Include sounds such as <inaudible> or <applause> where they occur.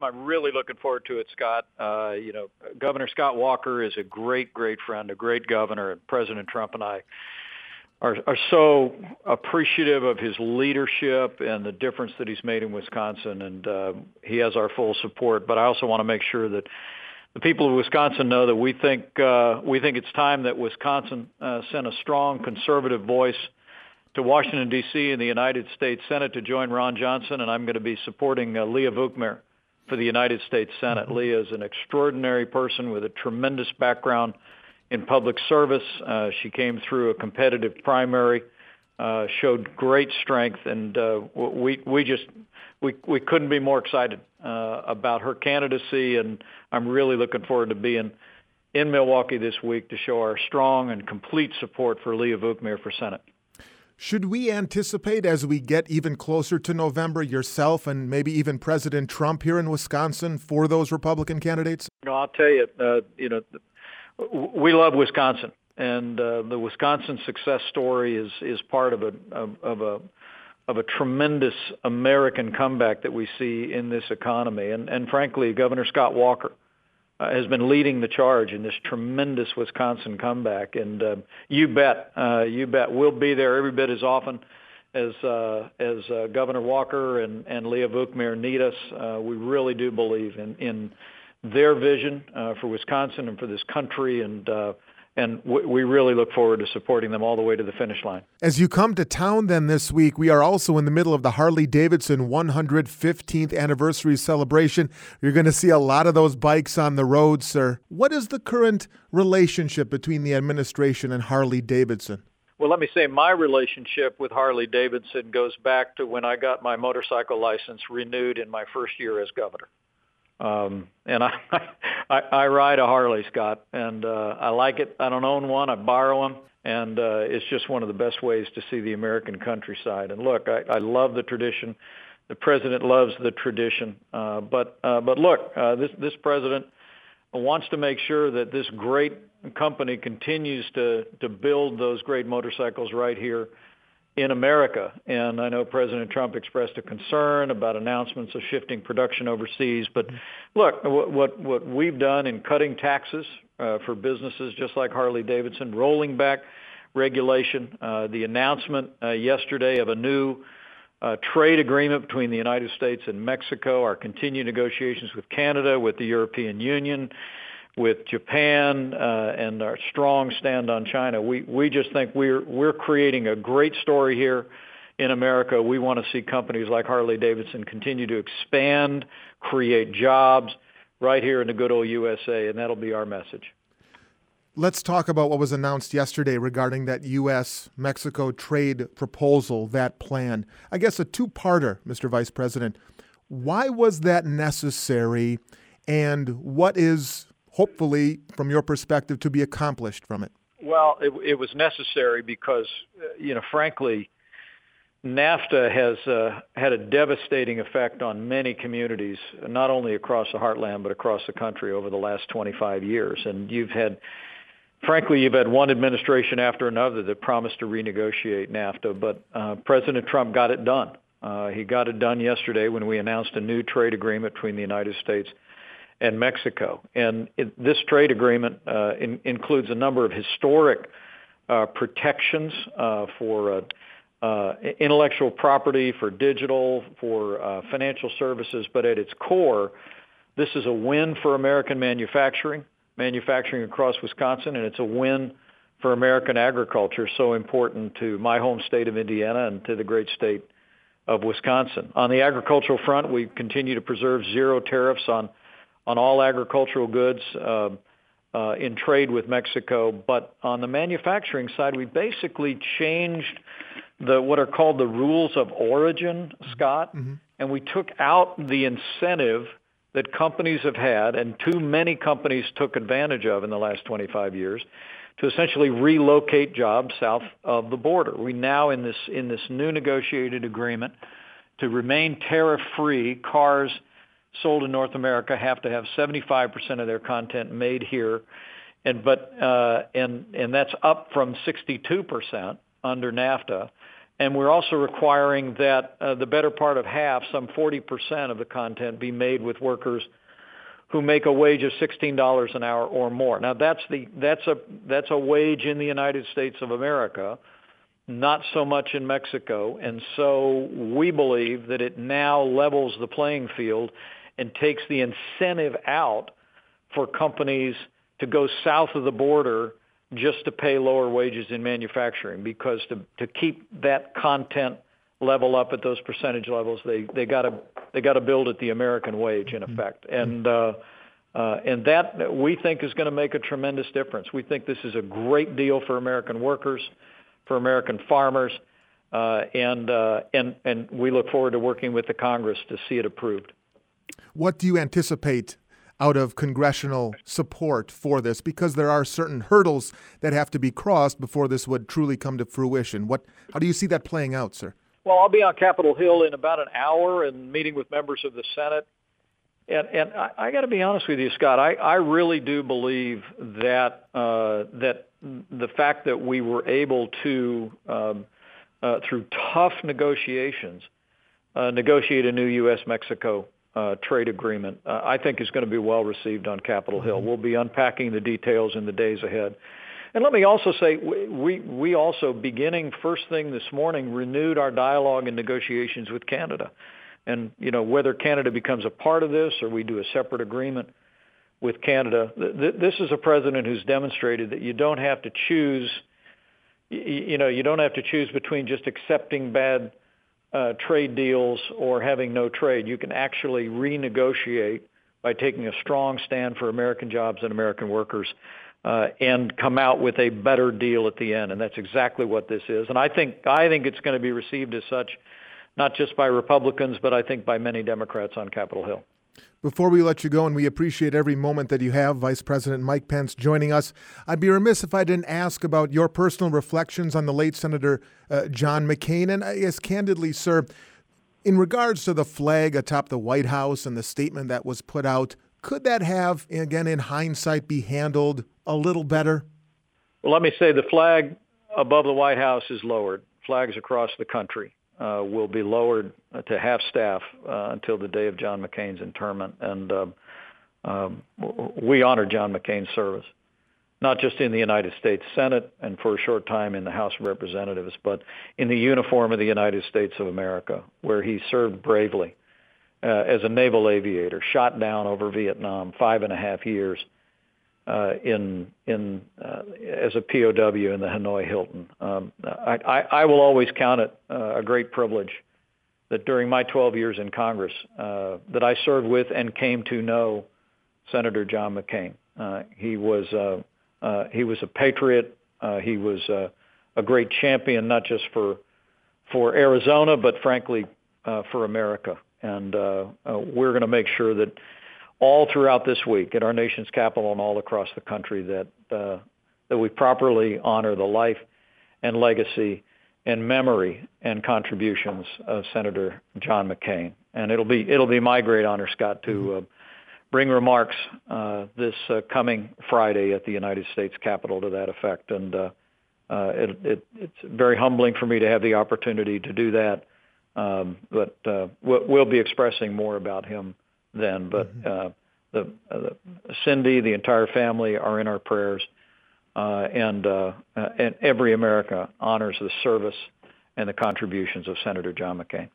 I'm really looking forward to it, Scott. Uh, you know, Governor Scott Walker is a great, great friend, a great governor, and President Trump and I are, are so appreciative of his leadership and the difference that he's made in Wisconsin, and uh, he has our full support. But I also want to make sure that the people of Wisconsin know that we think uh, we think it's time that Wisconsin uh, sent a strong conservative voice to Washington D.C. and the United States Senate to join Ron Johnson, and I'm going to be supporting uh, Leah Vukmir for the United States Senate. Mm-hmm. Leah is an extraordinary person with a tremendous background in public service. Uh, she came through a competitive primary, uh, showed great strength, and uh, we we just we we couldn't be more excited uh, about her candidacy. And I'm really looking forward to being in Milwaukee this week to show our strong and complete support for Leah Vukmir for Senate. Should we anticipate as we get even closer to November, yourself and maybe even President Trump here in Wisconsin for those Republican candidates? No, I'll tell you, uh, you know, we love Wisconsin, and uh, the Wisconsin success story is is part of a of, of a of a tremendous American comeback that we see in this economy, and and frankly, Governor Scott Walker uh, has been leading the charge in this tremendous Wisconsin comeback. And uh, you bet, uh, you bet, we'll be there every bit as often as uh, as uh, Governor Walker and, and Leah Vukmir need us. Uh, we really do believe in in their vision uh, for Wisconsin and for this country, and uh, and we really look forward to supporting them all the way to the finish line. As you come to town then this week, we are also in the middle of the Harley Davidson 115th anniversary celebration. You're going to see a lot of those bikes on the road, sir. What is the current relationship between the administration and Harley Davidson? Well, let me say my relationship with Harley Davidson goes back to when I got my motorcycle license renewed in my first year as governor. Um, and I, <laughs> I, I ride a Harley, Scott, and uh, I like it. I don't own one. I borrow them, and uh, it's just one of the best ways to see the American countryside. And look, I, I love the tradition. The president loves the tradition, uh, but uh, but look, uh, this this president wants to make sure that this great company continues to to build those great motorcycles right here in America. And I know President Trump expressed a concern about announcements of shifting production overseas. But look, what what, what we've done in cutting taxes uh, for businesses, just like Harley Davidson, rolling back regulation, uh, the announcement uh, yesterday of a new uh, trade agreement between the United States and Mexico, our continued negotiations with Canada, with the European Union, with Japan uh, and our strong stand on China. We we just think we're we're creating a great story here in America. We want to see companies like Harley Davidson continue to expand, create jobs right here in the good old USA, and that'll be our message. Let's talk about what was announced yesterday regarding that U.S. Mexico trade proposal, that plan. I guess a two parter, Mr. Vice President. Why was that necessary? And what is hopefully, from your perspective, to be accomplished from it? Well, it, it was necessary because, uh, you know, frankly, NAFTA has uh, had a devastating effect on many communities, not only across the heartland but across the country over the last 25 years. And you've had, frankly, you've had one administration after another that promised to renegotiate NAFTA, but uh, President Trump got it done. Uh, he got it done yesterday when we announced a new trade agreement between the United States and Mexico. And it, this trade agreement uh, in, includes a number of historic uh, protections uh, for uh, uh, intellectual property, for digital, for uh, financial services. But at its core, this is a win for American manufacturing, manufacturing across Wisconsin, and it's a win for American agriculture, so important to my home state of Indiana and to the great state of Wisconsin. On the agricultural front, we continue to preserve zero tariffs on on all agricultural goods uh, uh, in trade with Mexico. But on the manufacturing side, we basically changed the what are called the rules of origin, Scott, mm-hmm. and we took out the incentive that companies have had, and too many companies took advantage of in the last 25 years, to essentially relocate jobs south of the border. We now, in this in this new negotiated agreement, to remain tariff-free, cars sold in North America have to have 75% of their content made here, and but uh, and and that's up from 62% under NAFTA. and we're also requiring that uh, the better part of half, some 40% of the content, be made with workers who make a wage of $16 an hour or more. Now that's the that's a that's a wage in the United States of America, not so much in Mexico. And so we believe that it now levels the playing field and takes the incentive out for companies to go south of the border just to pay lower wages in manufacturing because to to keep that content level up at those percentage levels they they got to they got to build at the American wage in mm-hmm. effect and uh uh, and that we think is going to make a tremendous difference. We think this is a great deal for American workers, for American farmers, uh, and uh, and and we look forward to working with the Congress to see it approved. What do you anticipate out of congressional support for this because there are certain hurdles that have to be crossed before this would truly come to fruition. What, how do you see that playing out, sir? Well, I'll be on Capitol Hill in about an hour and meeting with members of the Senate. And, and I, I got to be honest with you, Scott. I, I really do believe that uh, that the fact that we were able to, um, uh, through tough negotiations, uh, negotiate a new U.S.-Mexico uh, trade agreement, uh, I think is going to be well received on Capitol Hill. Mm-hmm. We'll be unpacking the details in the days ahead. And let me also say, we, we also, beginning first thing this morning, renewed our dialogue and negotiations with Canada. And, you know, whether Canada becomes a part of this or we do a separate agreement with Canada, th- this is a president who's demonstrated that you don't have to choose, you, you know, you don't have to choose between just accepting bad uh, trade deals or having no trade. You can actually renegotiate by taking a strong stand for American jobs and American workers uh, and come out with a better deal at the end. And that's exactly what this is. And I think I think it's going to be received as such, not just by Republicans, but I think by many Democrats on Capitol Hill. Before we let you go, and we appreciate every moment that you have, Vice President Mike Pence joining us, I'd be remiss if I didn't ask about your personal reflections on the late Senator uh, John McCain. And I guess, candidly, sir, in regards to the flag atop the White House and the statement that was put out, could that have, again, in hindsight, be handled a little better? Well, let me say the flag above the White House is lowered. Flags across the country uh, will be lowered to half staff uh, until the day of John McCain's interment. And uh, um, we honor John McCain's service, not just in the United States Senate and for a short time in the House of Representatives, but in the uniform of the United States of America, where he served bravely uh, as a naval aviator, shot down over Vietnam, five and a half years uh, in in uh, as a POW in the Hanoi Hilton. Um, I, I, I will always count it uh, a great privilege that during my 12 years in Congress uh, that I served with and came to know Senator John McCain. Uh, he was uh, uh, he was a patriot. Uh, he was a great champion, not just for for Arizona, but frankly for America. And we're going to make sure that all throughout this week at our nation's capital and all across the country that uh, that we properly honor the life and legacy and memory and contributions of Senator John McCain. And it'll be it'll be my great honor, Scott, to mm-hmm. uh, bring remarks uh, this uh, coming Friday at the United States Capitol to that effect. And uh, uh, it, it, it's very humbling for me to have the opportunity to do that. Um, but uh, we'll, we'll be expressing more about him then. But mm-hmm. uh, the, uh, Cindy, the entire family are in our prayers, and uh, and every America honors the service and the contributions of Senator John McCain.